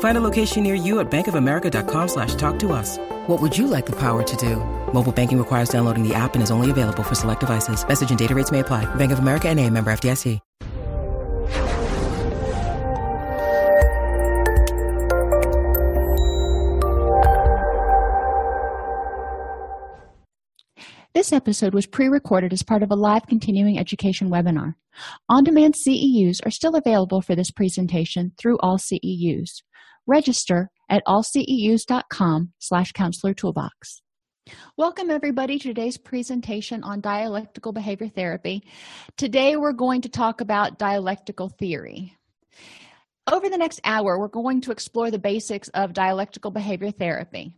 Find a location near you at bankofamerica.com slash talk to us. What would you like the power to do? Mobile banking requires downloading the app and is only available for select devices. Message and data rates may apply. Bank of America and a member FDIC. This episode was pre-recorded as part of a live continuing education webinar. On-demand CEUs are still available for this presentation through all CEUs. Register at allceus.com slash counselor toolbox. Welcome, everybody, to today's presentation on dialectical behavior therapy. Today, we're going to talk about dialectical theory. Over the next hour, we're going to explore the basics of dialectical behavior therapy.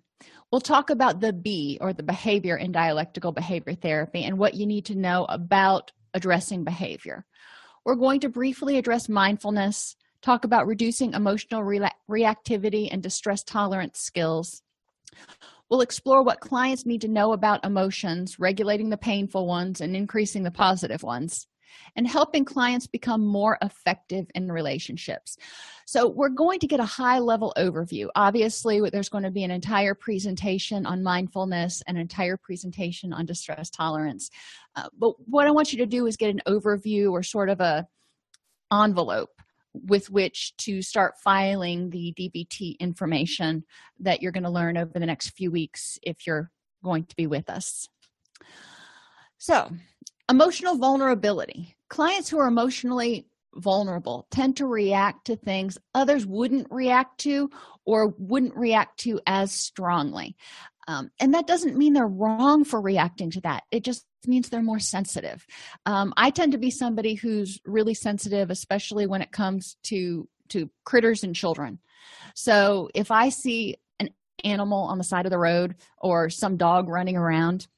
We'll talk about the B or the behavior in dialectical behavior therapy and what you need to know about addressing behavior. We're going to briefly address mindfulness, talk about reducing emotional re- reactivity and distress tolerance skills. We'll explore what clients need to know about emotions, regulating the painful ones and increasing the positive ones and helping clients become more effective in relationships. So, we're going to get a high level overview. Obviously, there's going to be an entire presentation on mindfulness, an entire presentation on distress tolerance. Uh, but what I want you to do is get an overview or sort of a envelope with which to start filing the DBT information that you're going to learn over the next few weeks if you're going to be with us. So, Emotional vulnerability. Clients who are emotionally vulnerable tend to react to things others wouldn't react to or wouldn't react to as strongly. Um, and that doesn't mean they're wrong for reacting to that. It just means they're more sensitive. Um, I tend to be somebody who's really sensitive, especially when it comes to to critters and children. So if I see an animal on the side of the road or some dog running around,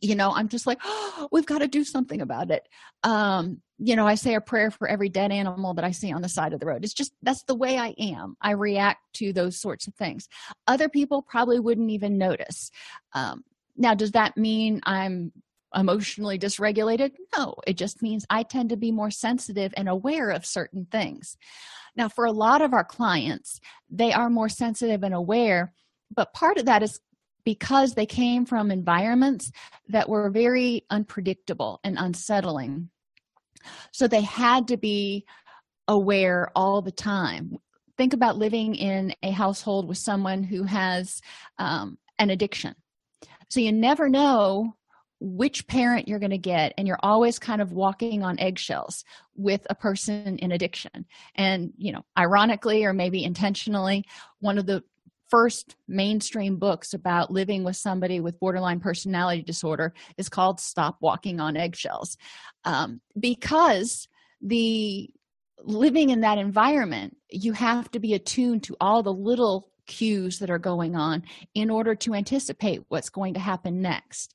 you know i'm just like oh, we've got to do something about it. Um you know i say a prayer for every dead animal that i see on the side of the road. It's just that's the way i am. I react to those sorts of things. Other people probably wouldn't even notice. Um, now does that mean i'm emotionally dysregulated? No it just means i tend to be more sensitive and aware of certain things. Now for a lot of our clients they are more sensitive and aware but part of that is because they came from environments that were very unpredictable and unsettling. So they had to be aware all the time. Think about living in a household with someone who has um, an addiction. So you never know which parent you're going to get and you're always kind of walking on eggshells with a person in addiction and you know ironically or maybe intentionally one of the first mainstream books about living with somebody with borderline personality disorder is called Stop Walking on Eggshells. Um, because the living in that environment, you have to be attuned to all the little cues that are going on in order to anticipate what's going to happen next.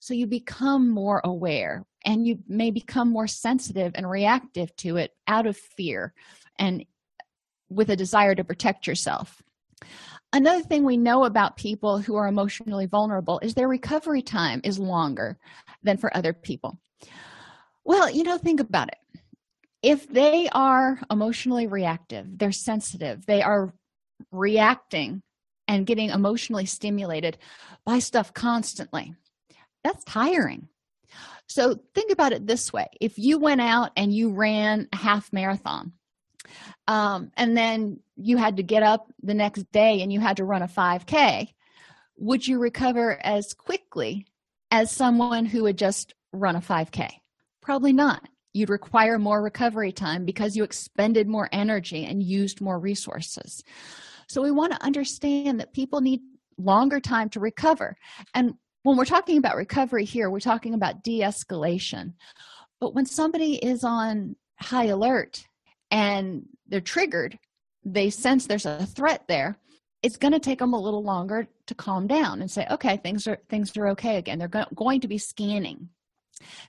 So you become more aware and you may become more sensitive and reactive to it out of fear and with a desire to protect yourself. Another thing we know about people who are emotionally vulnerable is their recovery time is longer than for other people. Well, you know, think about it. If they are emotionally reactive, they're sensitive, they are reacting and getting emotionally stimulated by stuff constantly, that's tiring. So think about it this way if you went out and you ran a half marathon, um, and then you had to get up the next day and you had to run a 5k would you recover as quickly as someone who had just run a 5k probably not. You'd require more recovery time because you expended more energy and used more resources. So we want to understand that people need longer time to recover. And when we're talking about recovery here we're talking about de-escalation. But when somebody is on high alert and they're triggered they sense there's a threat there it's going to take them a little longer to calm down and say okay things are things are okay again. They're go- going to be scanning.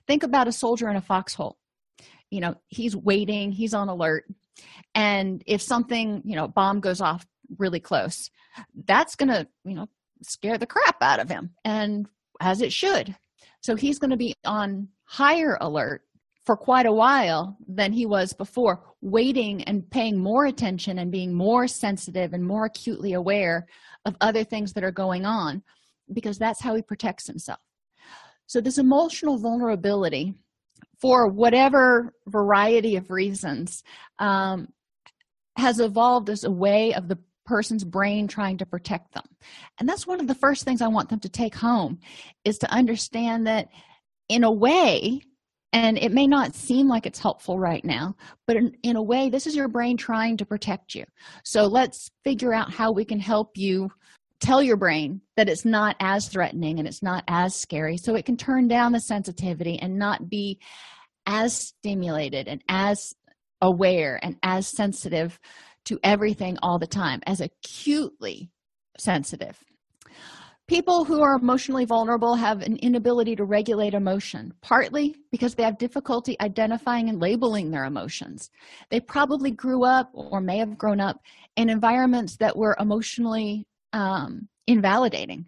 Think about a soldier in a foxhole. You know he's waiting he's on alert and if something you know bomb goes off really close that's going to you know scare the crap out of him and as it should. So he's going to be on higher alert for quite a while than he was before, waiting and paying more attention and being more sensitive and more acutely aware of other things that are going on because that's how he protects himself. So, this emotional vulnerability, for whatever variety of reasons, um, has evolved as a way of the person's brain trying to protect them. And that's one of the first things I want them to take home is to understand that in a way, and it may not seem like it's helpful right now but in, in, a way this is your brain trying to protect you. So let's figure out how we can help you tell your brain that it's not as threatening and it's not as scary so it can turn down the sensitivity and not be as stimulated and as aware and as sensitive to everything all the time as acutely sensitive People who are emotionally vulnerable have an inability to regulate emotion, partly because they have difficulty identifying and labeling their emotions. They probably grew up or may have grown up in environments that were emotionally um, invalidating.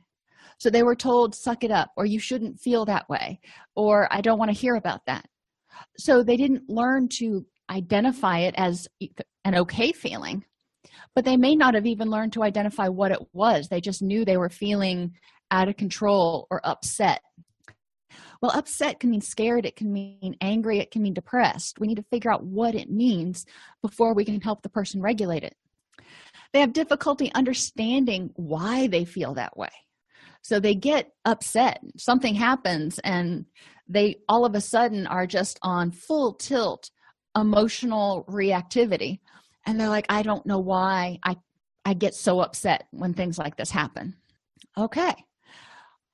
So they were told, suck it up, or you shouldn't feel that way, or I don't want to hear about that. So they didn't learn to identify it as an okay feeling but they may not have even learned to identify what it was. They just knew they were feeling out of control or upset. Well, upset can mean scared, it can mean angry, it can mean depressed. We need to figure out what it means before we can help the person regulate it. They have difficulty understanding why they feel that way. So they get upset, something happens, and they all of a sudden are just on full tilt emotional reactivity and they're like i don't know why i i get so upset when things like this happen. Okay.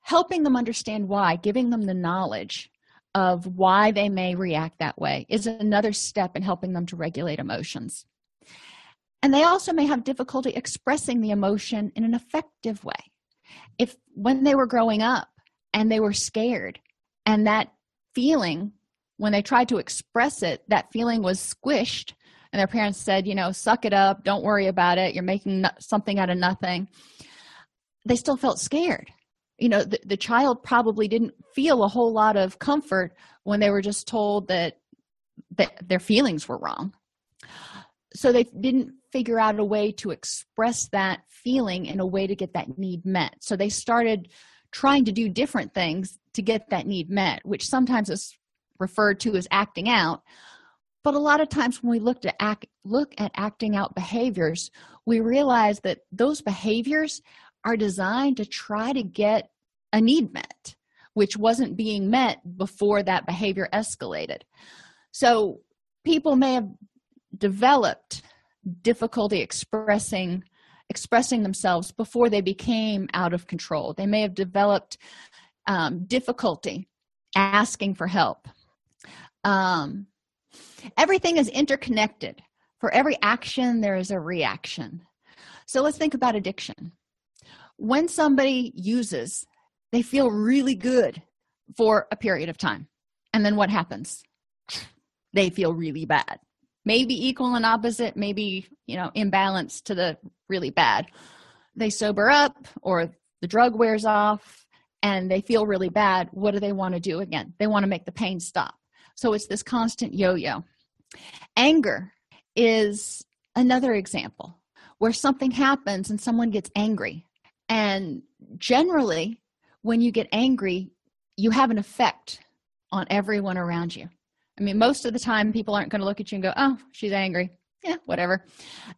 Helping them understand why giving them the knowledge of why they may react that way is another step in helping them to regulate emotions. And they also may have difficulty expressing the emotion in an effective way. If when they were growing up and they were scared and that feeling when they tried to express it that feeling was squished and their parents said you know suck it up. Don't worry about it. You're making something out of nothing. They still felt scared. You know the, the child probably didn't feel a whole lot of comfort when they were just told that, that their feelings were wrong. So they didn't figure out a way to express that feeling in a way to get that need met. So they started trying to do different things to get that need met which sometimes is referred to as acting out but a lot of times when we look to act look at acting out behaviors we realize that those behaviors are designed to try to get a need met which wasn't being met before that behavior escalated. So people may have developed difficulty expressing expressing themselves before they became out of control. They may have developed um, difficulty asking for help. Um, Everything is interconnected. For every action, there is a reaction. So let's think about addiction. When somebody uses, they feel really good for a period of time. And then what happens? They feel really bad. Maybe equal and opposite, maybe, you know, imbalance to the really bad. They sober up or the drug wears off and they feel really bad. What do they want to do again? They want to make the pain stop. So it's this constant yo yo. Anger is another example where something happens and someone gets angry. And generally, when you get angry, you have an effect on everyone around you. I mean, most of the time, people aren't going to look at you and go, oh, she's angry. Yeah, whatever.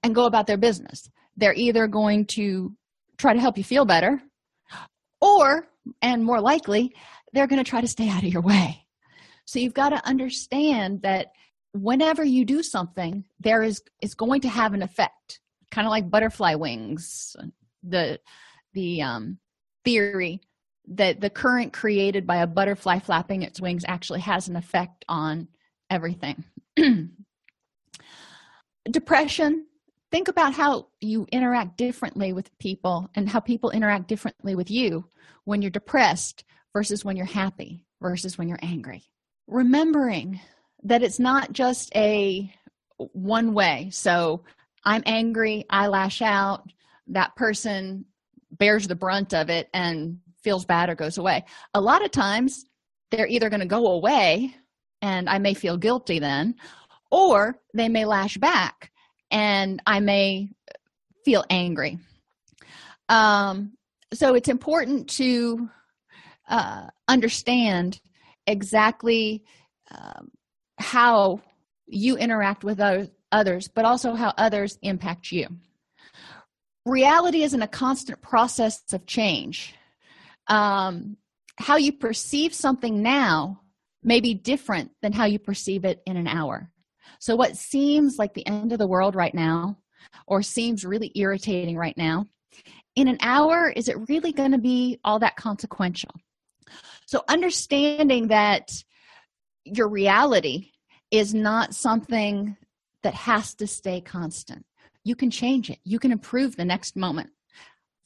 And go about their business. They're either going to try to help you feel better, or, and more likely, they're going to try to stay out of your way. So you've got to understand that whenever you do something, there is is going to have an effect, kind of like butterfly wings. The the um, theory that the current created by a butterfly flapping its wings actually has an effect on everything. Depression, think about how you interact differently with people and how people interact differently with you when you're depressed versus when you're happy versus when you're angry. Remembering that it's not just a one way. So I'm angry, I lash out, that person bears the brunt of it and feels bad or goes away. A lot of times they're either going to go away and I may feel guilty then, or they may lash back and I may feel angry. Um, so it's important to uh, understand exactly um, how you interact with others, but also how others impact you. Reality isn't a constant process of change. Um, how you perceive something now may be different than how you perceive it in an hour. So, what seems like the end of the world right now, or seems really irritating right now, in an hour, is it really going to be all that consequential? So, understanding that your reality is not something that has to stay constant. You can change it, you can improve the next moment.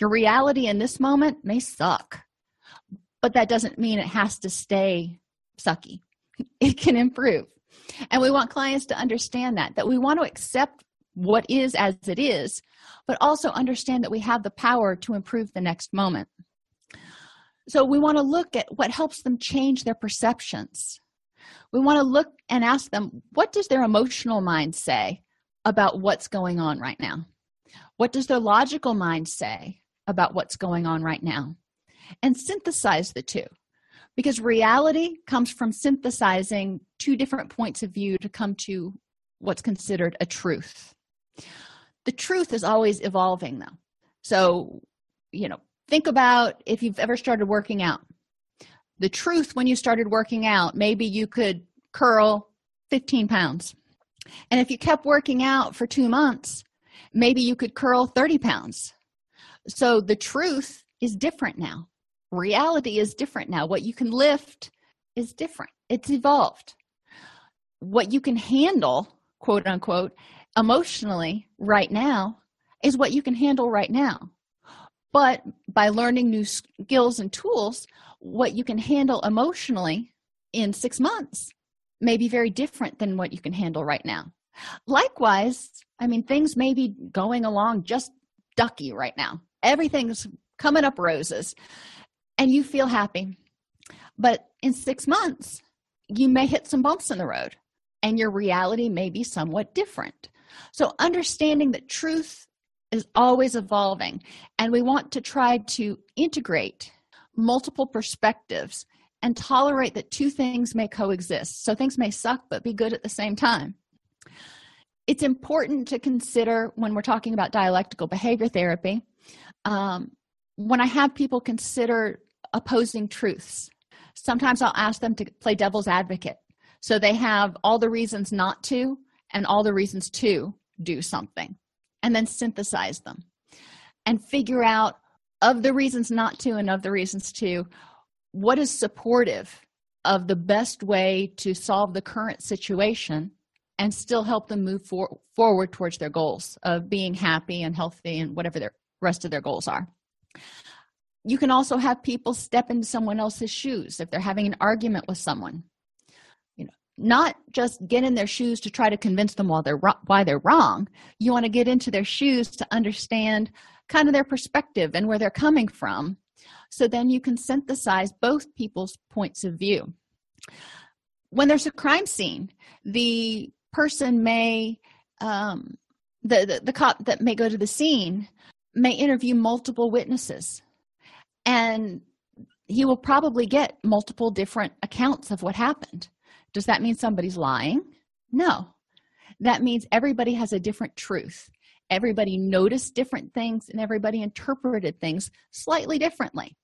Your reality in this moment may suck, but that doesn't mean it has to stay sucky. It can improve. And we want clients to understand that, that we want to accept what is as it is, but also understand that we have the power to improve the next moment. So we want to look at what helps them change their perceptions. We want to look and ask them, what does their emotional mind say about what's going on right now? What does their logical mind say about what's going on right now? And synthesize the two because reality comes from synthesizing two different points of view to come to what's considered a truth. The truth is always evolving, though. So, you know, think about if you've ever started working out. The truth when you started working out, maybe you could curl 15 pounds. And if you kept working out for two months, maybe you could curl 30 pounds. So the truth is different now reality is different now. What you can lift is different, it's evolved. What you can handle, quote unquote, emotionally right now is what you can handle right now. But by learning new skills and tools, what you can handle emotionally in six months may be very different than what you can handle right now. Likewise, I mean, things may be going along just ducky right now. Everything's coming up roses and you feel happy. But in six months, you may hit some bumps in the road and your reality may be somewhat different. So, understanding that truth is always evolving, and we want to try to integrate multiple perspectives and tolerate that two things may coexist. So, things may suck but be good at the same time. It's important to consider when we're talking about dialectical behavior therapy. Um, when I have people consider opposing truths. Sometimes I'll ask them to play devil's advocate. So they have all the reasons not to and all the reasons to do something, and then synthesize them and figure out of the reasons not to and of the reasons to what is supportive of the best way to solve the current situation and still help them move for, forward towards their goals of being happy and healthy and whatever the rest of their goals are. You can also have people step into someone else's shoes if they're having an argument with someone not just get in their shoes to try to convince them why they're why they're wrong. You want to get into their shoes to understand kind of their perspective and where they're coming from. So then you can synthesize both people's points of view. When there's a crime scene the person may um, the, the the cop that may go to the scene may interview multiple witnesses. And he will probably get multiple different accounts of what happened. Does that mean somebody's lying? No. That means everybody has a different truth. Everybody noticed different things and everybody interpreted things slightly differently.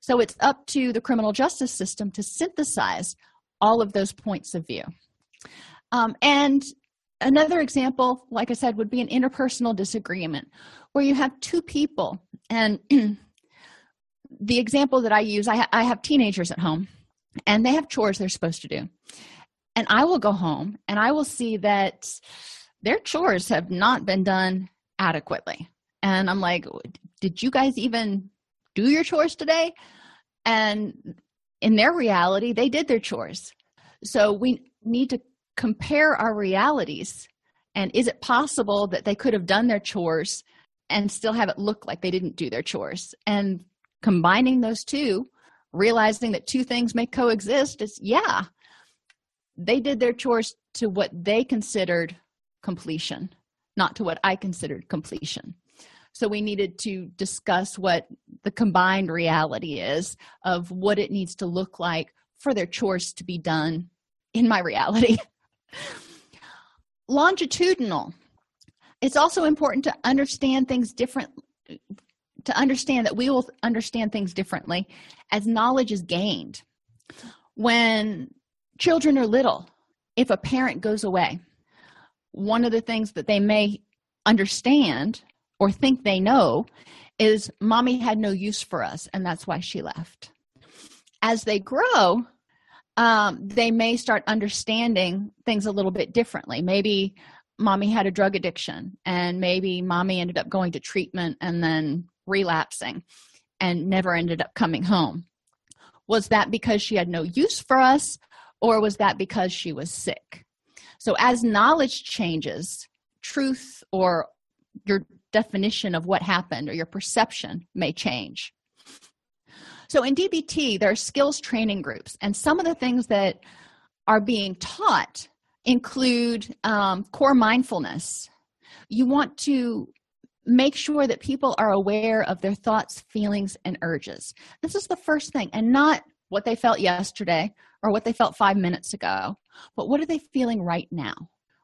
So it's up to the criminal justice system to synthesize all of those points of view. Um, and another example, like I said, would be an interpersonal disagreement where you have two people. And the example that I use, I, ha- I have teenagers at home and they have chores they're supposed to do. And I will go home and I will see that their chores have not been done adequately. And I'm like, did you guys even do your chores today? And in their reality, they did their chores. So we need to compare our realities. And is it possible that they could have done their chores and still have it look like they didn't do their chores? And combining those two, realizing that two things may coexist, is yeah, they did their chores to what they considered completion, not to what I considered completion. So we needed to discuss what the combined reality is of what it needs to look like for their chores to be done in my reality. Longitudinal. It's also important to understand things different to understand that we will understand things differently as knowledge is gained. When children are little, if a parent goes away, one of the things that they may understand or think they know is mommy had no use for us and that's why she left as they grow um, they may start understanding things a little bit differently maybe mommy had a drug addiction and maybe mommy ended up going to treatment and then relapsing and never ended up coming home was that because she had no use for us or was that because she was sick so as knowledge changes truth or your definition of what happened or your perception may change. So in DBT, there are skills training groups, and some of the things that are being taught include um, core mindfulness. You want to make sure that people are aware of their thoughts, feelings, and urges. This is the first thing, and not what they felt yesterday or what they felt five minutes ago, but what are they feeling right now?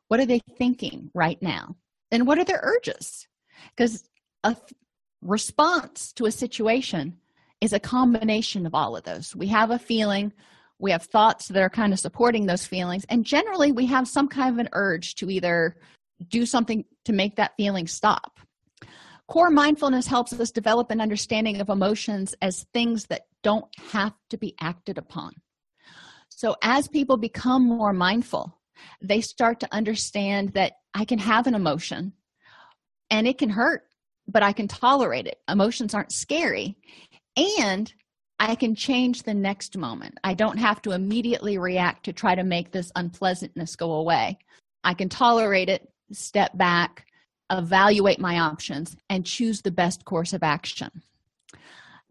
What are they thinking right now? And what are their urges? because a response to a situation is a combination of all of those we have a feeling we have thoughts that are kind of supporting those feelings and generally we have some kind of an urge to either do something to make that feeling stop core mindfulness helps us develop an understanding of emotions as things that don't have to be acted upon. So as people become more mindful they start to understand that i can have an emotion and it can hurt but i can tolerate it. Emotions aren't scary and i can change the next moment. I don't have to immediately react to try to make this unpleasantness go away. I can tolerate it step back evaluate my options and choose the best course of action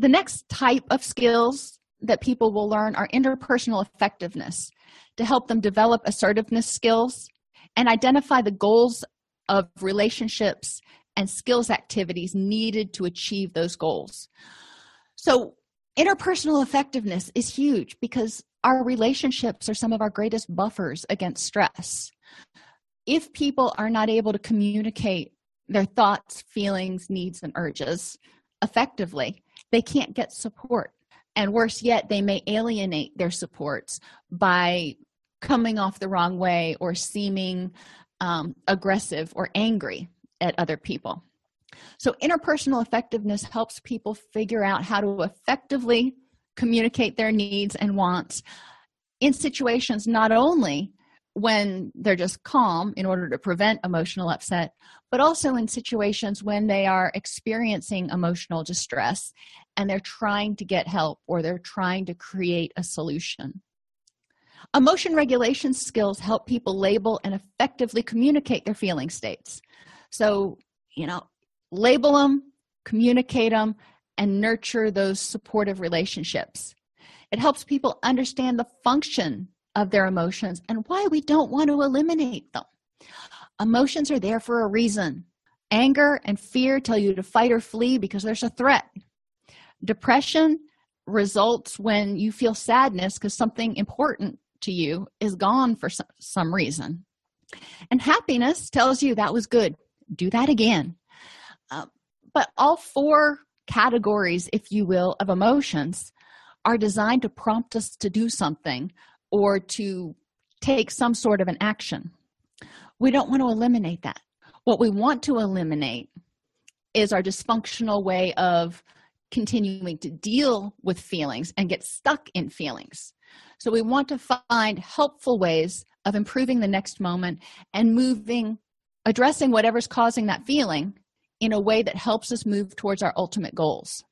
the next type of skills that people will learn are interpersonal effectiveness to help them develop assertiveness skills and identify the goals of relationships and skills activities needed to achieve those goals. So, interpersonal effectiveness is huge because our relationships are some of our greatest buffers against stress. If people are not able to communicate their thoughts, feelings, needs, and urges effectively, they can't get support. And worse yet, they may alienate their supports by coming off the wrong way or seeming um, aggressive or angry at other people. So, interpersonal effectiveness helps people figure out how to effectively communicate their needs and wants in situations not only when they're just calm in order to prevent emotional upset, but also in situations when they are experiencing emotional distress and they're trying to get help or they're trying to create a solution. Emotion regulation skills help people label and effectively communicate their feeling states. So, you know, label them, communicate them, and nurture those supportive relationships. It helps people understand the function of their emotions and why we don't want to eliminate them. Emotions are there for a reason. Anger and fear tell you to fight or flee because there's a threat. Depression results when you feel sadness because something important to you is gone for some, reason. And happiness tells you that was good. Do that again. Uh, but all four categories, if you will, of emotions are designed to prompt us to do something or to take some sort of an action. We don't want to eliminate that. What we want to eliminate is our dysfunctional way of continuing to deal with feelings and get stuck in feelings. So, we want to find helpful ways of improving the next moment and moving, addressing whatever's causing that feeling in a way that helps us move towards our ultimate goals.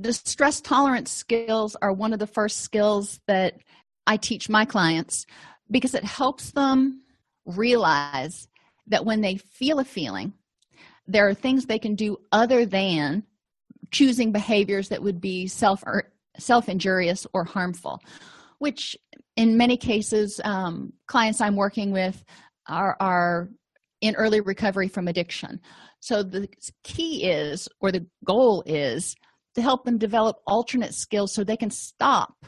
Distress tolerance skills are one of the first skills that I teach my clients because it helps them realize that when they feel a feeling, there are things they can do other than choosing behaviors that would be self er, self injurious or harmful which in many cases um, clients i'm working with are are in early recovery from addiction. So the key is or the goal is to help them develop alternate skills so they can stop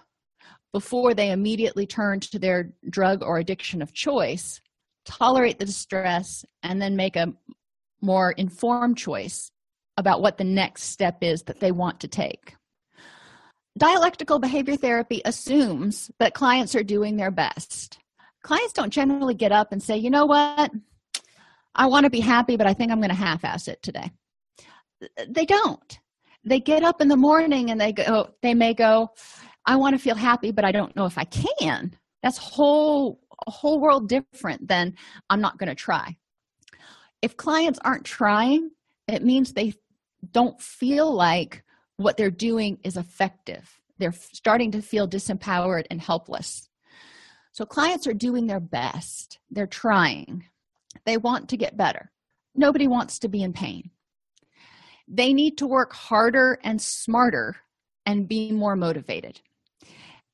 before they immediately turn to their drug or addiction of choice tolerate the distress and then make a more informed choice about what the next step is that they want to take. Dialectical behavior therapy assumes that clients are doing their best. Clients don't generally get up and say, you know what, I want to be happy, but I think I'm going to half ass it today. They don't. They get up in the morning and they go, they may go, I want to feel happy, but I don't know if I can. That's whole a whole world different than I'm not going to try. If clients aren't trying, it means they don't feel like what they're doing is effective. They're starting to feel disempowered and helpless. So, clients are doing their best, they're trying, they want to get better. Nobody wants to be in pain. They need to work harder and smarter and be more motivated.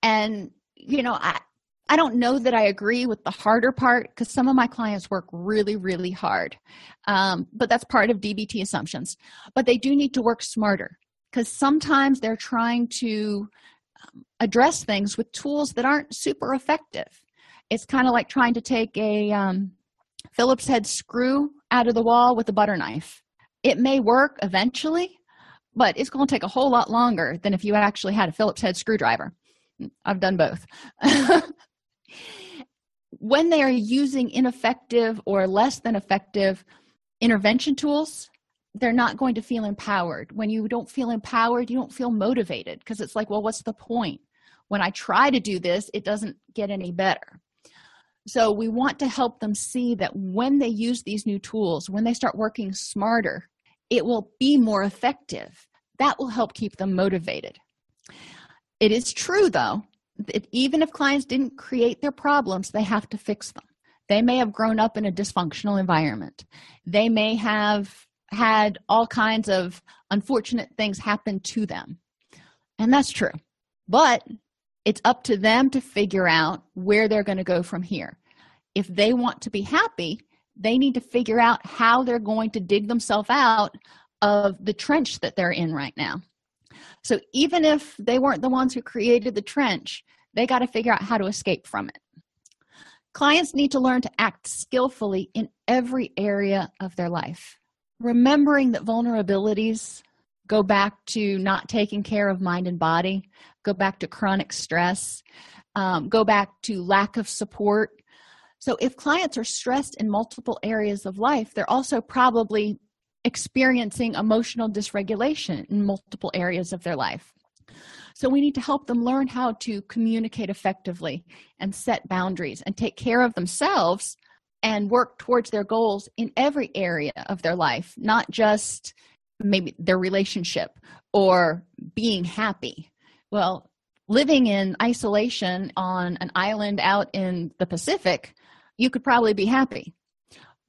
And, you know, I, I don't know that I agree with the harder part because some of my clients work really, really hard. Um, but that's part of DBT assumptions. But they do need to work smarter because sometimes they're trying to um, address things with tools that aren't super effective. It's kind of like trying to take a um, Phillips head screw out of the wall with a butter knife. It may work eventually, but it's going to take a whole lot longer than if you actually had a Phillips head screwdriver. I've done both. when they are using ineffective or less than effective intervention tools, they're not going to feel empowered. When you don't feel empowered, you don't feel motivated because it's like, well, what's the point? When I try to do this, it doesn't get any better. So, we want to help them see that when they use these new tools, when they start working smarter, it will be more effective. That will help keep them motivated. It is true, though, that even if clients didn't create their problems, they have to fix them. They may have grown up in a dysfunctional environment. They may have had all kinds of unfortunate things happen to them. And that's true. But it's up to them to figure out where they're going to go from here. If they want to be happy, they need to figure out how they're going to dig themselves out of the trench that they're in right now. So even if they weren't the ones who created the trench, they got to figure out how to escape from it. Clients need to learn to act skillfully in every area of their life, remembering that vulnerabilities go back to not taking care of mind and body, go back to chronic stress, um, go back to lack of support. So, if clients are stressed in multiple areas of life, they're also probably experiencing emotional dysregulation in multiple areas of their life. So we need to help them learn how to communicate effectively and set boundaries and take care of themselves and work towards their goals in every area of their life, not just maybe their relationship or being happy. Well, living in isolation on an island out in the Pacific, you could probably be happy.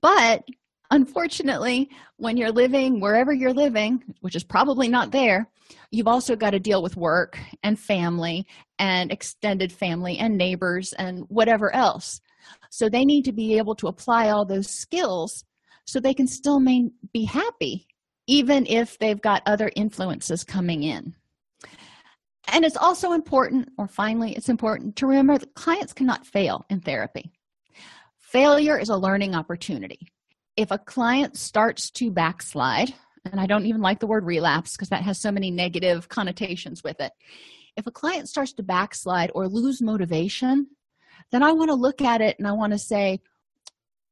But unfortunately, when you're living wherever you're living, which is probably not there, you've also got to deal with work and family and extended family and neighbors and whatever else. So they need to be able to apply all those skills so they can still main, be happy, even if they've got other influences coming in. And it's also important, or finally, it's important to remember that clients cannot fail in therapy. Failure is a learning opportunity if a client starts to backslide, and I don't even like the word relapse because that has so many negative connotations with it. if a client starts to backslide or lose motivation, then I want to look at it and I want to say,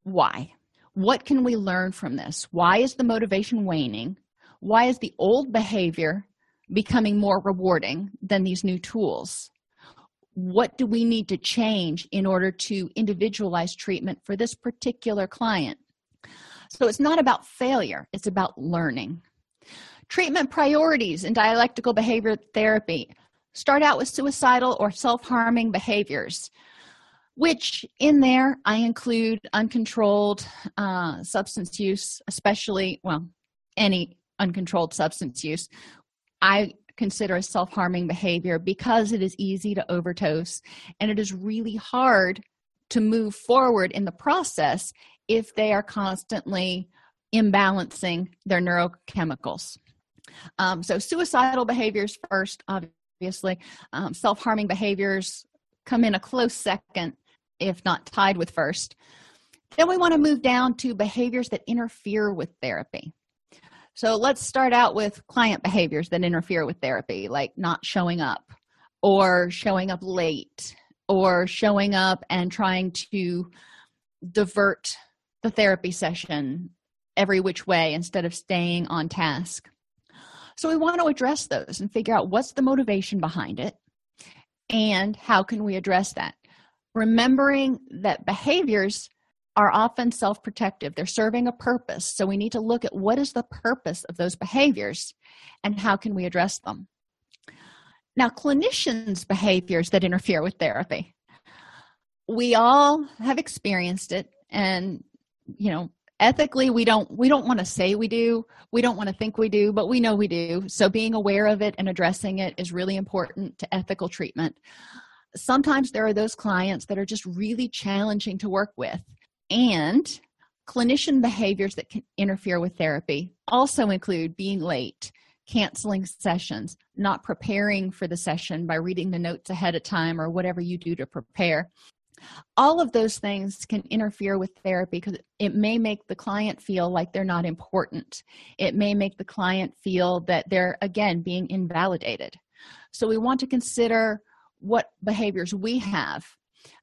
why? What can we learn from this? Why is the motivation waning? Why is the old behavior becoming more rewarding than these new tools? What do we need to change in order to individualize treatment for this particular client? So it's not about failure, it's about learning. Treatment priorities in dialectical behavior therapy start out with suicidal or self harming behaviors which in there I include uncontrolled uh, substance use, especially, well, any uncontrolled substance use. I consider a self harming behavior because it is easy to overdose and it is really hard to move forward in the process if they are constantly imbalancing their neurochemicals. Um, so, suicidal behaviors first, obviously, um, self harming behaviors come in a close second if not tied with first. Then we want to move down to behaviors that interfere with therapy. So let's start out with client behaviors that interfere with therapy, like not showing up or showing up late or showing up and trying to divert the therapy session every which way instead of staying on task. So we want to address those and figure out what's the motivation behind it and how can we address that remembering that behaviors are often self protective, they're serving a purpose. So we need to look at what is the purpose of those behaviors and how can we address them. Now, clinicians' behaviors that interfere with therapy. We all have experienced it, and you know, ethically we don't we don't want to say we do we don't want to think we do but we know we do so being aware of it and addressing it is really important to ethical treatment sometimes there are those clients that are just really challenging to work with and clinician behaviors that can interfere with therapy also include being late canceling sessions not preparing for the session by reading the notes ahead of time or whatever you do to prepare. All of those things can interfere with therapy because it may make the client feel like they're not important. It may make the client feel that they're again being invalidated. So we want to consider what behaviors we have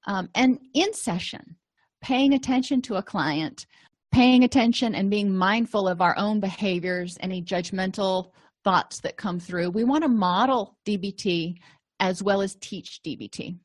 um, and in session paying attention to a client paying attention and being mindful of our own behaviors any judgmental thoughts that come through. We want to model dbt as well as teach dbt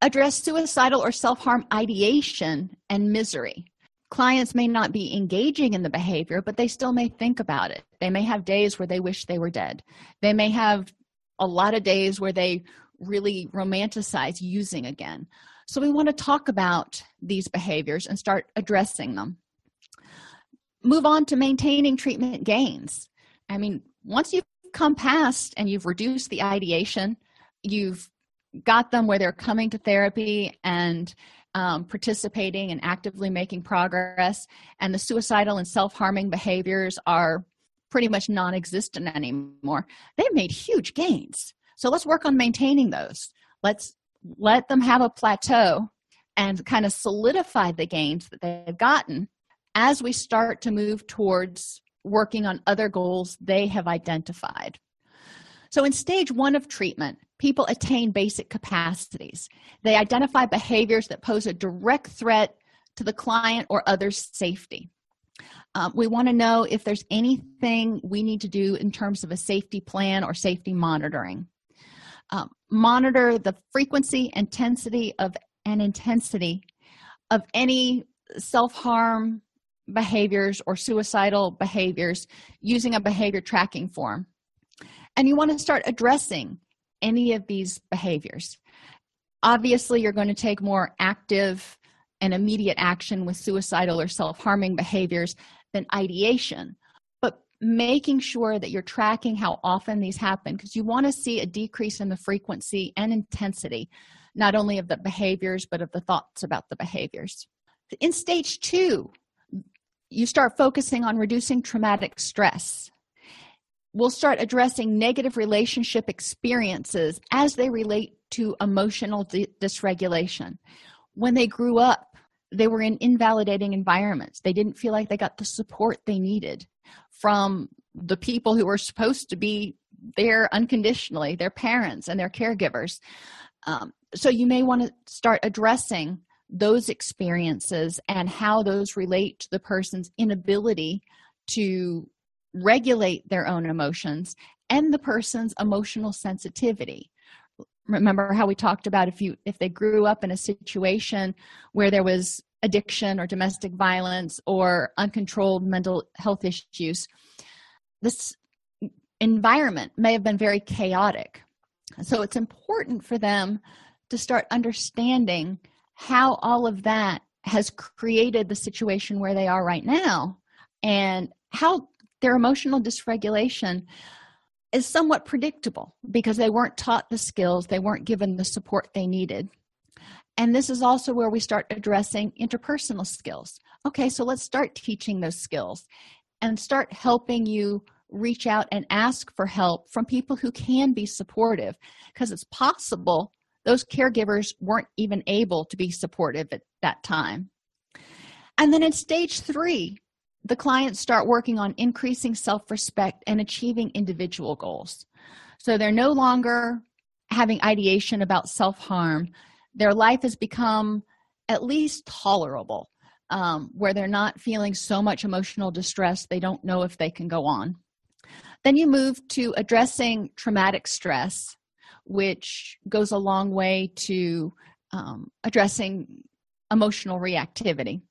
address suicidal or self-harm ideation and misery. Clients may not be engaging in the behavior but they still may think about it. They may have days where they wish they were dead. They may have a lot of days where they really romanticize using again. So we want to talk about these behaviors and start addressing them. Move on to maintaining treatment gains. I mean, once you've come past and you've reduced the ideation, you've got them where they're coming to therapy and um, participating and actively making progress, and the suicidal and self harming behaviors are pretty much non existent anymore. They've made huge gains. So let's work on maintaining those. Let's let them have a plateau and kind of solidify the gains that they've gotten as we start to move towards working on other goals they have identified. So, in stage one of treatment, people attain basic capacities. They identify behaviors that pose a direct threat to the client or others' safety. Um, we want to know if there's anything we need to do in terms of a safety plan or safety monitoring. Um, monitor the frequency, intensity of and intensity of any self-harm behaviors or suicidal behaviors using a behavior tracking form. And you want to start addressing any of these behaviors. Obviously, you're going to take more active and immediate action with suicidal or self harming behaviors than ideation making sure that you're tracking how often these happen because you want to see a decrease in the frequency and intensity not only of the behaviors but of the thoughts about the behaviors. In stage two you start focusing on reducing traumatic stress. We'll start addressing negative relationship experiences as they relate to emotional dysregulation. When they grew up they were in invalidating environments. They didn't feel like they got the support they needed from the people who are supposed to be there unconditionally, their parents and their caregivers. Um, so you may want to start addressing those experiences and how those relate to the person's inability to regulate their own emotions and the person's emotional sensitivity remember how we talked about if you if they grew up in a situation where there was addiction or domestic violence or uncontrolled mental health issues this environment may have been very chaotic so it's important for them to start understanding how all of that has created the situation where they are right now and how their emotional dysregulation is somewhat predictable because they weren't taught the skills, they weren't given the support they needed. And this is also where we start addressing interpersonal skills. Okay, so let's start teaching those skills and start helping you reach out and ask for help from people who can be supportive because it's possible those caregivers weren't even able to be supportive at that time. And then in stage three, the clients start working on increasing self respect and achieving individual goals. So they're no longer having ideation about self harm. Their life has become at least tolerable, um, where they're not feeling so much emotional distress they don't know if they can go on. Then you move to addressing traumatic stress, which goes a long way to um, addressing emotional reactivity,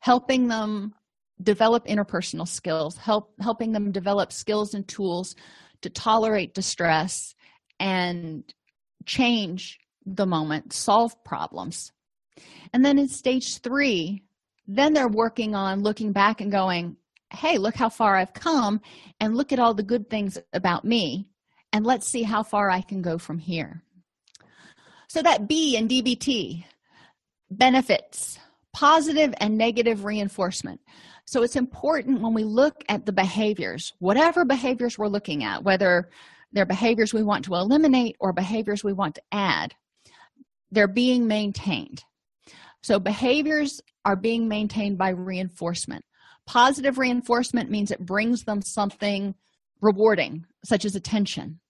helping them develop interpersonal skills help helping them develop skills and tools to tolerate distress and change the moment solve problems. And then in stage three then they're working on looking back and going hey look how far i've come and look at all the good things about me and let's see how far i can go from here. So that b in dbt benefits positive and negative reinforcement. So it's important when we look at the behaviors, whatever behaviors we're looking at, whether they're behaviors we want to eliminate or behaviors we want to add, they're being maintained. So behaviors are being maintained by reinforcement. Positive reinforcement means it brings them something rewarding, such as attention.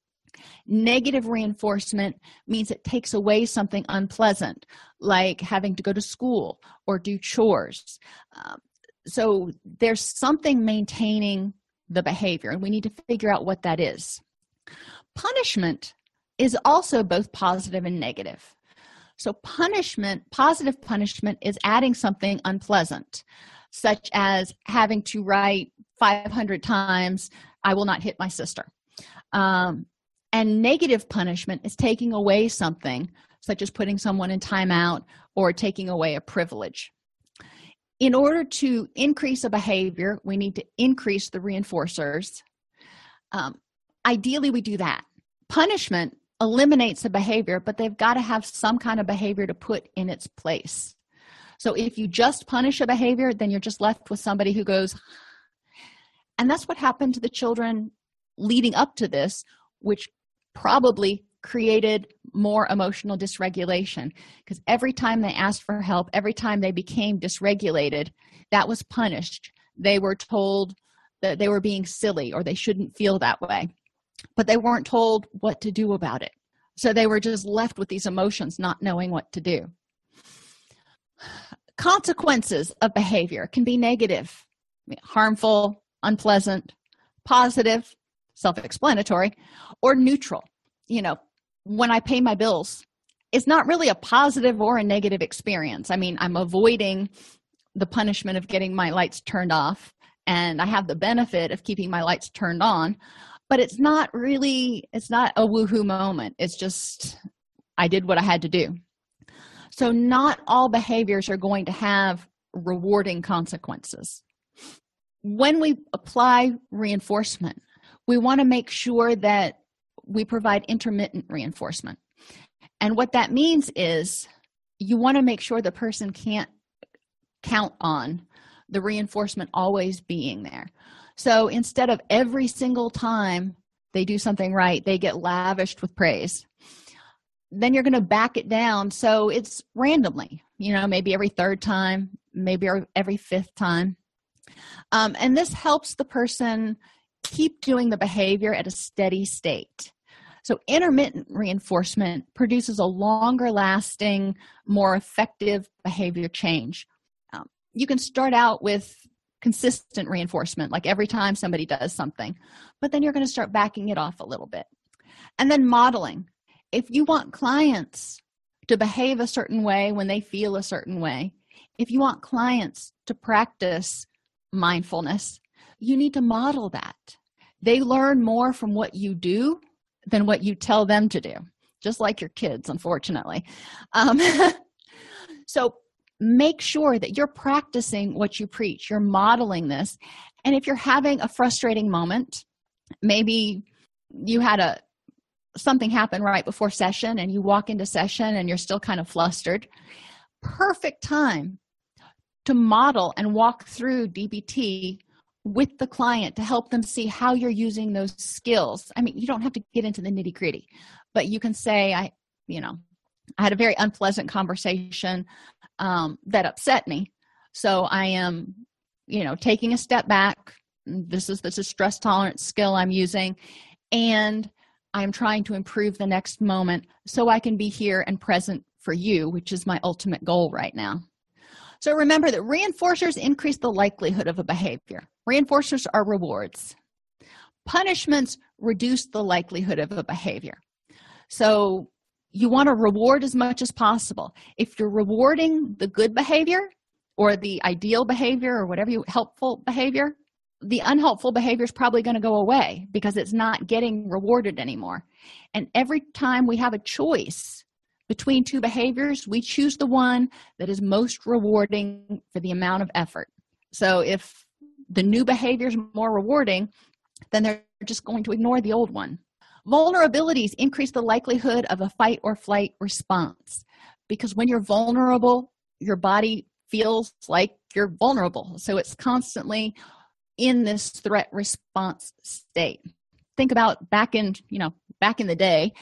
Negative reinforcement means it takes away something unpleasant, like having to go to school or do chores. Um, so there's something maintaining the behavior and we need to figure out what that is punishment is also both positive and negative so punishment positive punishment is adding something unpleasant such as having to write 500 times i will not hit my sister um, and negative punishment is taking away something such as putting someone in timeout or taking away a privilege in order to increase a behavior, we need to increase the reinforcers. Um, ideally, we do that. Punishment eliminates the behavior, but they've got to have some kind of behavior to put in its place. So if you just punish a behavior, then you're just left with somebody who goes, and that's what happened to the children leading up to this, which probably created more emotional dysregulation because every time they asked for help, every time they became dysregulated, that was punished. They were told that they were being silly or they shouldn't feel that way, but they weren't told what to do about it. So they were just left with these emotions, not knowing what to do. Consequences of behavior can be negative, harmful, unpleasant, positive, self explanatory, or neutral. You know, when I pay my bills, it's not really a positive or a negative experience. I mean, I'm avoiding the punishment of getting my lights turned off, and I have the benefit of keeping my lights turned on, but it's not really, it's not a woohoo moment. It's just, I did what I had to do. So, not all behaviors are going to have rewarding consequences. When we apply reinforcement, we want to make sure that we provide intermittent reinforcement. And what that means is you want to make sure the person can't count on the reinforcement always being there. So instead of every single time they do something right, they get lavished with praise. Then you're going to back it down so it's randomly, you know, maybe every third time, maybe every fifth time. Um, and this helps the person keep doing the behavior at a steady state. So, intermittent reinforcement produces a longer lasting, more effective behavior change. Um, you can start out with consistent reinforcement, like every time somebody does something, but then you're going to start backing it off a little bit. And then modeling. If you want clients to behave a certain way when they feel a certain way, if you want clients to practice mindfulness, you need to model that. They learn more from what you do than what you tell them to do, just like your kids, unfortunately. Um, so make sure that you're practicing what you preach, you're modeling this. And if you're having a frustrating moment, maybe you had a something happen right before session and you walk into session and you're still kind of flustered perfect time to model and walk through dbt with the client to help them see how you're using those skills. I mean you don't have to get into the nitty gritty but you can say i you know i had a very unpleasant conversation um, that upset me. So i am you know taking a step back. This is this is stress tolerance skill i'm using and i'm trying to improve the next moment so i can be here and present for you which is my ultimate goal right now. So remember that reinforcers increase the likelihood of a behavior. Reinforcers are rewards. Punishments reduce the likelihood of a behavior. So you want to reward as much as possible. If you're rewarding the good behavior or the ideal behavior or whatever you helpful behavior the unhelpful behavior is probably going to go away because it's not getting rewarded anymore. And every time we have a choice between two behaviors we choose the one that is most rewarding for the amount of effort. So if the new behavior is more rewarding then they're just going to ignore the old one vulnerabilities increase the likelihood of a fight or flight response because when you're vulnerable your body feels like you're vulnerable. So it's constantly in this threat response state. Think about back in you know back in the day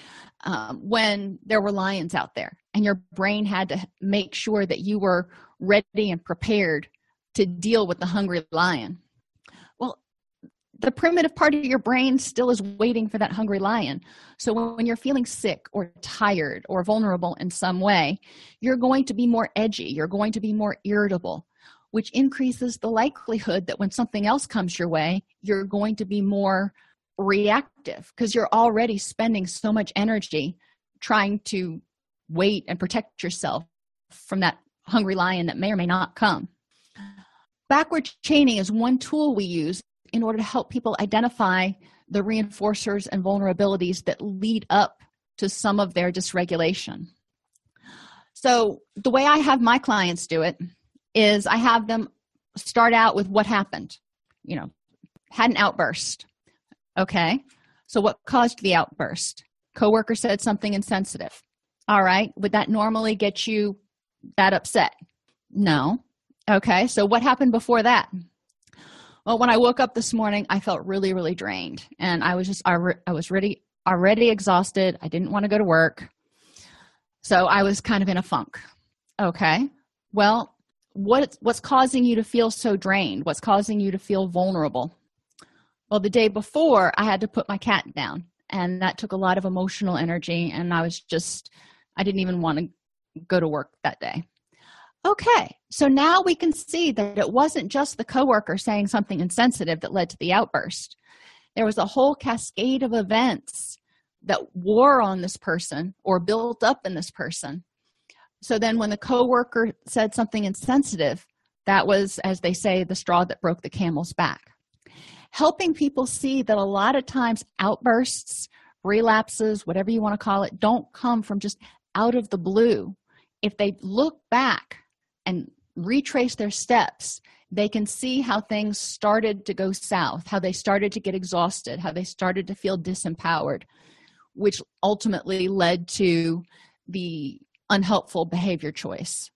um, when there were lions out there and your brain had to make sure that you were ready and prepared to deal with the hungry lion the primitive part of your brain still is waiting for that hungry lion so when you're feeling sick or tired or vulnerable in some way you're going to be more edgy you're going to be more irritable which increases the likelihood that when something else comes your way, you're going to be more reactive because you're already spending so much energy trying to wait and protect yourself from that hungry lion that may or may not come. Backward chaining is one tool we use in order to help people identify the reinforcers and vulnerabilities that lead up to some of their dysregulation. So, the way I have my clients do it is I have them start out with what happened. You know, had an outburst. Okay. So what caused the outburst? Coworker said something insensitive. All right. Would that normally get you that upset? No. Okay. So what happened before that? Well, when I woke up this morning, I felt really, really drained, and I was just I, was ready already exhausted. I didn't want to go to work, so I was kind of in a funk. Okay. Well, what what's causing you to feel so drained what's causing you to feel vulnerable well the day before i had to put my cat down and that took a lot of emotional energy and i was just i didn't even want to go to work that day okay so now we can see that it wasn't just the coworker saying something insensitive that led to the outburst there was a whole cascade of events that wore on this person or built up in this person so then when the coworker said something insensitive, that was, as they say, the straw that broke the camel's back. Helping people see that a lot of times outbursts, relapses, whatever you want to call it, don't come from just out of the blue. If they look back and retrace their steps, they can see how things started to go south, how they started to get exhausted, how they started to feel disempowered, which ultimately led to the unhelpful behavior choice.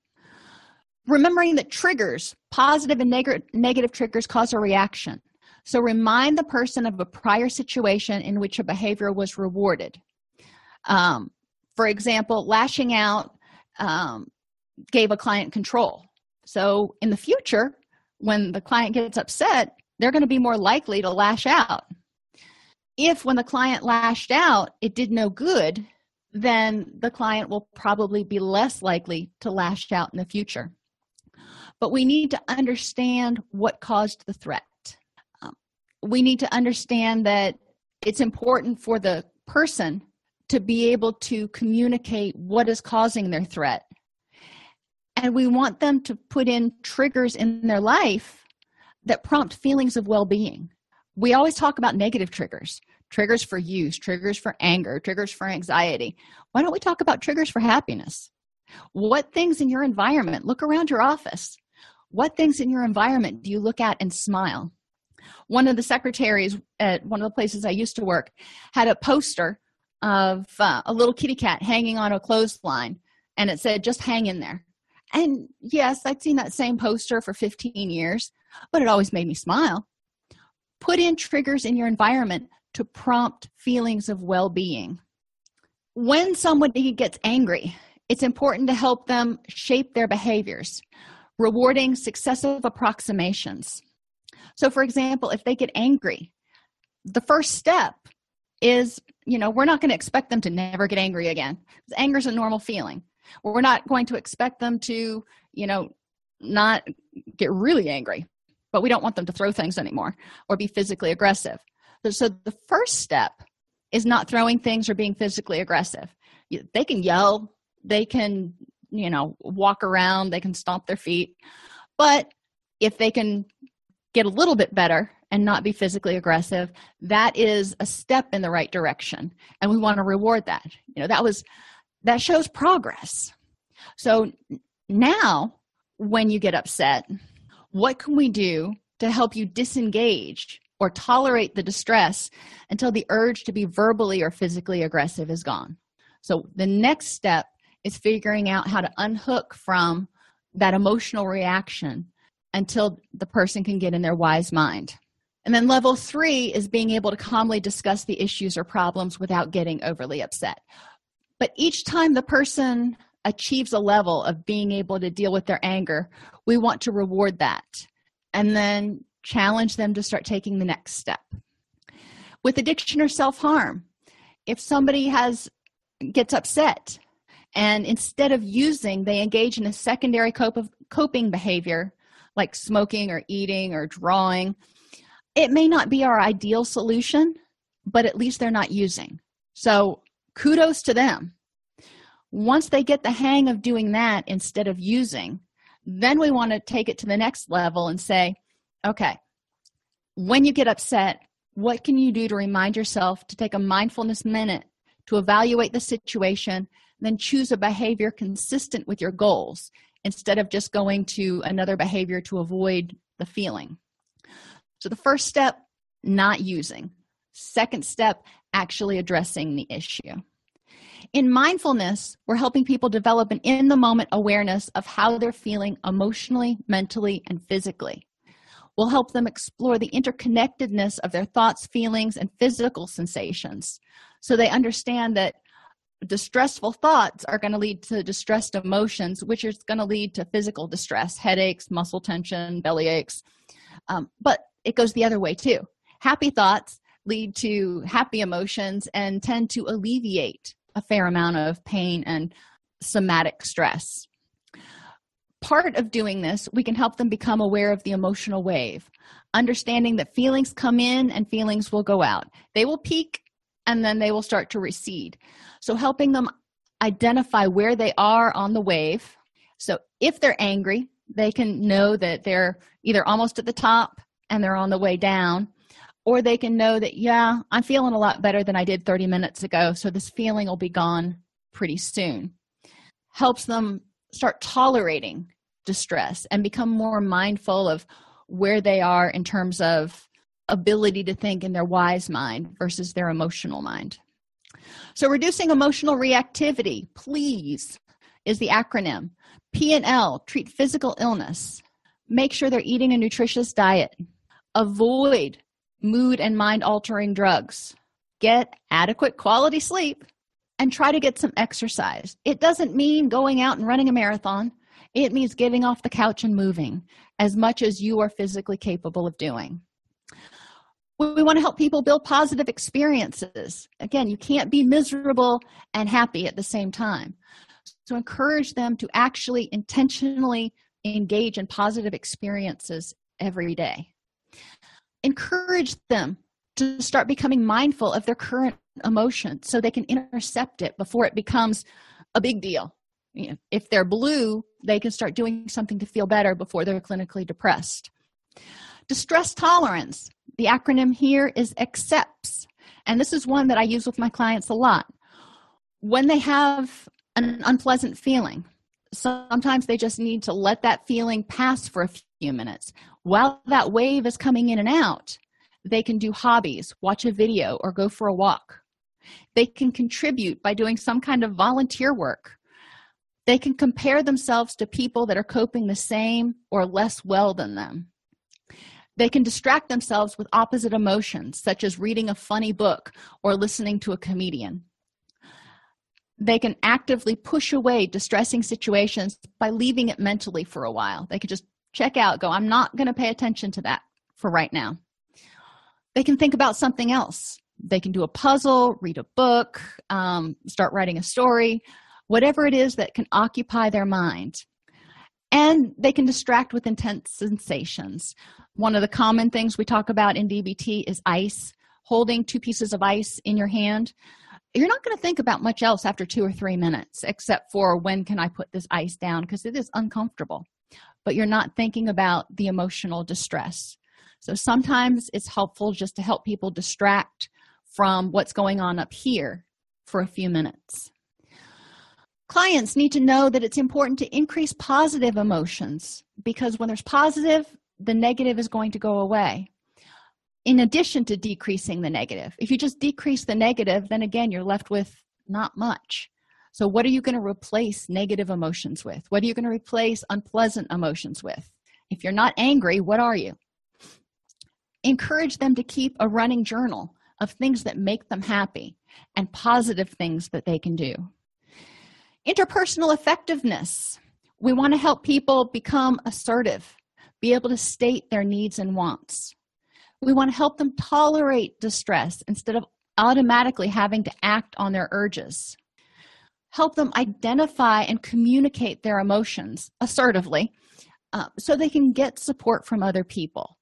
Remembering that triggers, positive and neg- negative triggers, cause a reaction. So remind the person of a prior situation in which a behavior was rewarded. Um, for example, lashing out um, gave a client control. So in the future, when the client gets upset, they're going to be more likely to lash out. If when the client lashed out it did no good then the client will probably be less likely to lash out in the future. But we need to understand what caused the threat. Um, we need to understand that it's important for the person to be able to communicate what is causing their threat and we want them to put in triggers in their life that prompt feelings of well-being. We always talk about negative triggers. Triggers for use triggers for anger triggers for anxiety. Why don't we talk about triggers for happiness? What things in your environment look around your office. What things in your environment do you look at and smile? One of the secretaries at one of the places i used to work had a poster of uh, a little kitty cat hanging on a clothesline and it said just hang in there and yes i'd seen that same poster for 15 years but it always made me smile. Put in triggers in your environment to prompt feelings of well-being. When somebody gets angry it's important to help them shape their behaviors rewarding successive approximations. So for example if they get angry the first step is you know we're not going to expect them to never get angry again. Anger is a normal feeling we're not going to expect them to you know not get really angry but we don't want them to throw things anymore or be physically aggressive. So the first step is not throwing things or being physically aggressive. They can yell they can you know walk around they can stomp their feet. But if they can get a little bit better and not be physically aggressive that is a step in the right direction and we want to reward that. You know that was that shows progress. So now when you get upset what can we do to help you disengage or tolerate the distress until the urge to be verbally or physically aggressive is gone? So the next step is figuring out how to unhook from that emotional reaction until the person can get in their wise mind. And then level three is being able to calmly discuss the issues or problems without getting overly upset. But each time the person achieves a level of being able to deal with their anger, we want to reward that and then challenge them to start taking the next step. With addiction or self-harm, if somebody has gets upset and instead of using, they engage in a secondary cope of, coping behavior like smoking or eating or drawing, it may not be our ideal solution, but at least they're not using. So kudos to them. Once they get the hang of doing that instead of using, then we want to take it to the next level and say, okay, when you get upset, what can you do to remind yourself to take a mindfulness minute to evaluate the situation, then choose a behavior consistent with your goals instead of just going to another behavior to avoid the feeling? So the first step, not using. Second step, actually addressing the issue. In mindfulness, we're helping people develop an in the moment awareness of how they're feeling emotionally, mentally, and physically. We'll help them explore the interconnectedness of their thoughts, feelings, and physical sensations so they understand that distressful thoughts are going to lead to distressed emotions, which is going to lead to physical distress, headaches, muscle tension, belly aches. Um, but it goes the other way too. Happy thoughts lead to happy emotions and tend to alleviate a fair amount of pain and somatic stress. Part of doing this, we can help them become aware of the emotional wave, understanding that feelings come in and feelings will go out. They will peak and then they will start to recede. So, helping them identify where they are on the wave. So, if they're angry, they can know that they're either almost at the top and they're on the way down or they can know that yeah i'm feeling a lot better than i did 30 minutes ago so this feeling will be gone pretty soon. Helps them start tolerating distress and become more mindful of where they are in terms of ability to think in their wise mind versus their emotional mind. So reducing emotional reactivity please is the acronym. P and l treat physical illness. Make sure they're eating a nutritious diet. Avoid mood and mind altering drugs, get adequate quality sleep, and try to get some exercise. It doesn't mean going out and running a marathon, it means getting off the couch and moving as much as you are physically capable of doing. we want to help people build positive experiences. Again you can't be miserable and happy at the same time. So encourage them to actually intentionally engage in positive experiences every day encourage them to start becoming mindful of their current emotion so they can intercept it before it becomes a big deal. You know, if they're blue they can start doing something to feel better before they're clinically depressed. Distress tolerance. The acronym here is accepts and this is one that i use with my clients a lot. When they have an unpleasant feeling sometimes they just need to let that feeling pass for a few minutes while that wave is coming in and out they can do hobbies watch a video or go for a walk. They can contribute by doing some kind of volunteer work. They can compare themselves to people that are coping the same or less well than them. They can distract themselves with opposite emotions such as reading a funny book or listening to a comedian. They can actively push away distressing situations by leaving it mentally for a while. They could just check out go i'm not going to pay attention to that for right now. They can think about something else. They can do a puzzle read a book um, start writing a story whatever it is that can occupy their mind. And they can distract with intense sensations. One of the common things we talk about in dbt is ice holding two pieces of ice in your hand. You're not going to think about much else after two or three minutes except for when can i put this ice down? Because it is uncomfortable but you're not thinking about the emotional distress. So sometimes it's helpful just to help people distract from what's going on up here for a few minutes. Clients need to know that it's important to increase positive emotions because when there's positive the negative is going to go away. In addition to decreasing the negative if you just decrease the negative then again you're left with not much so what are you going to replace negative emotions with? What are you going to replace unpleasant emotions with? If you're not angry what are you? Encourage them to keep a running journal of things that make them happy and positive things that they can do. Interpersonal effectiveness. We want to help people become assertive be able to state their needs and wants. We want to help them tolerate distress instead of automatically having to act on their urges. Help them identify and communicate their emotions assertively uh, so they can get support from other people.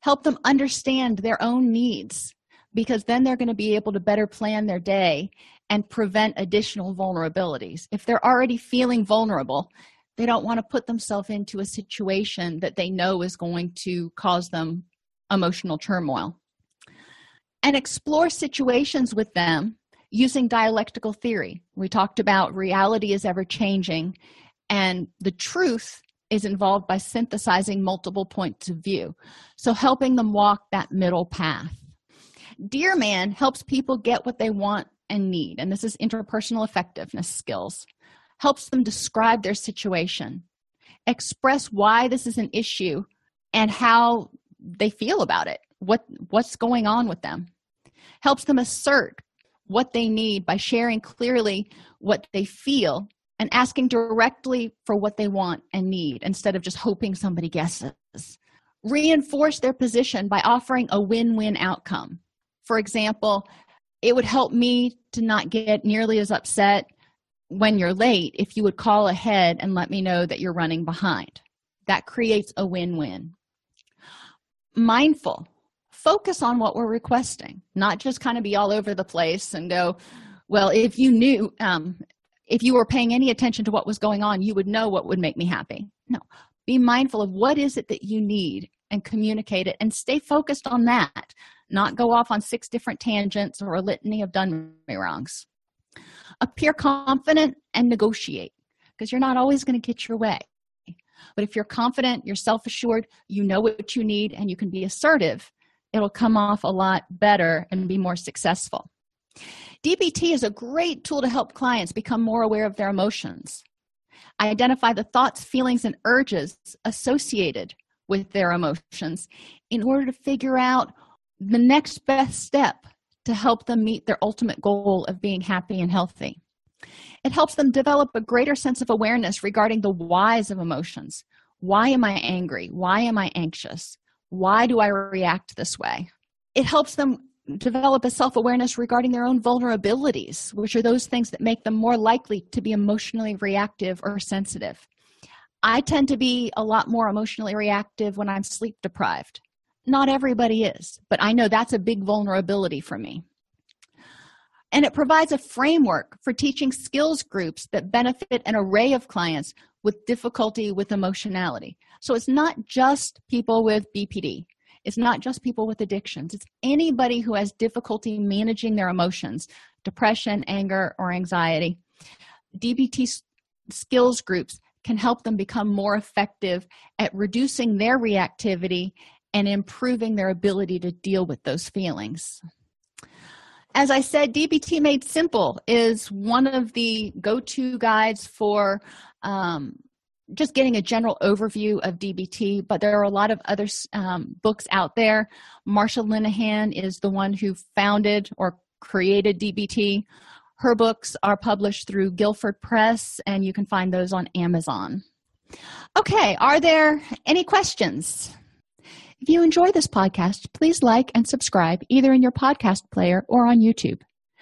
Help them understand their own needs because then they're going to be able to better plan their day and prevent additional vulnerabilities. If they're already feeling vulnerable, they don't want to put themselves into a situation that they know is going to cause them emotional turmoil and explore situations with them using dialectical theory. We talked about reality is ever changing, and the truth is involved by synthesizing multiple points of view. So, helping them walk that middle path. Dear Man helps people get what they want and need, and this is interpersonal effectiveness skills. Helps them describe their situation, express why this is an issue, and how they feel about it what what's going on with them helps them assert what they need by sharing clearly what they feel and asking directly for what they want and need instead of just hoping somebody guesses. Reinforce their position by offering a win-win outcome. For example it would help me to not get nearly as upset when you're late if you would call ahead and let me know that you're running behind. That creates a win-win. Mindful focus on what we're requesting not just kind of be all over the place and go well if you knew um, if you were paying any attention to what was going on you would know what would make me happy. No. Be mindful of what is it that you need and communicate it and stay focused on that. Not go off on six different tangents or a litany of done me wrongs appear confident and negotiate because you're not always going to get your way. But if you're confident, you're self assured, you know what you need, and you can be assertive, it'll come off a lot better and be more successful. DBT is a great tool to help clients become more aware of their emotions. Identify the thoughts, feelings, and urges associated with their emotions in order to figure out the next best step to help them meet their ultimate goal of being happy and healthy. It helps them develop a greater sense of awareness regarding the whys of emotions. Why am I angry? Why am I anxious? Why do I react this way? it helps them develop a self awareness regarding their own vulnerabilities, which are those things that make them more likely to be emotionally reactive or sensitive. I tend to be a lot more emotionally reactive when I'm sleep deprived. Not everybody is, but I know that's a big vulnerability for me. And it provides a framework for teaching skills groups that benefit an array of clients with difficulty with emotionality. So it's not just people with BPD, it's not just people with addictions, it's anybody who has difficulty managing their emotions, depression, anger, or anxiety. DBT skills groups can help them become more effective at reducing their reactivity and improving their ability to deal with those feelings. As I said, DBT Made Simple is one of the go to guides for um, just getting a general overview of DBT, but there are a lot of other um, books out there. Marsha Linehan is the one who founded or created DBT. Her books are published through Guilford Press, and you can find those on Amazon. Okay, are there any questions? If you enjoy this podcast, please like and subscribe either in your podcast player or on YouTube.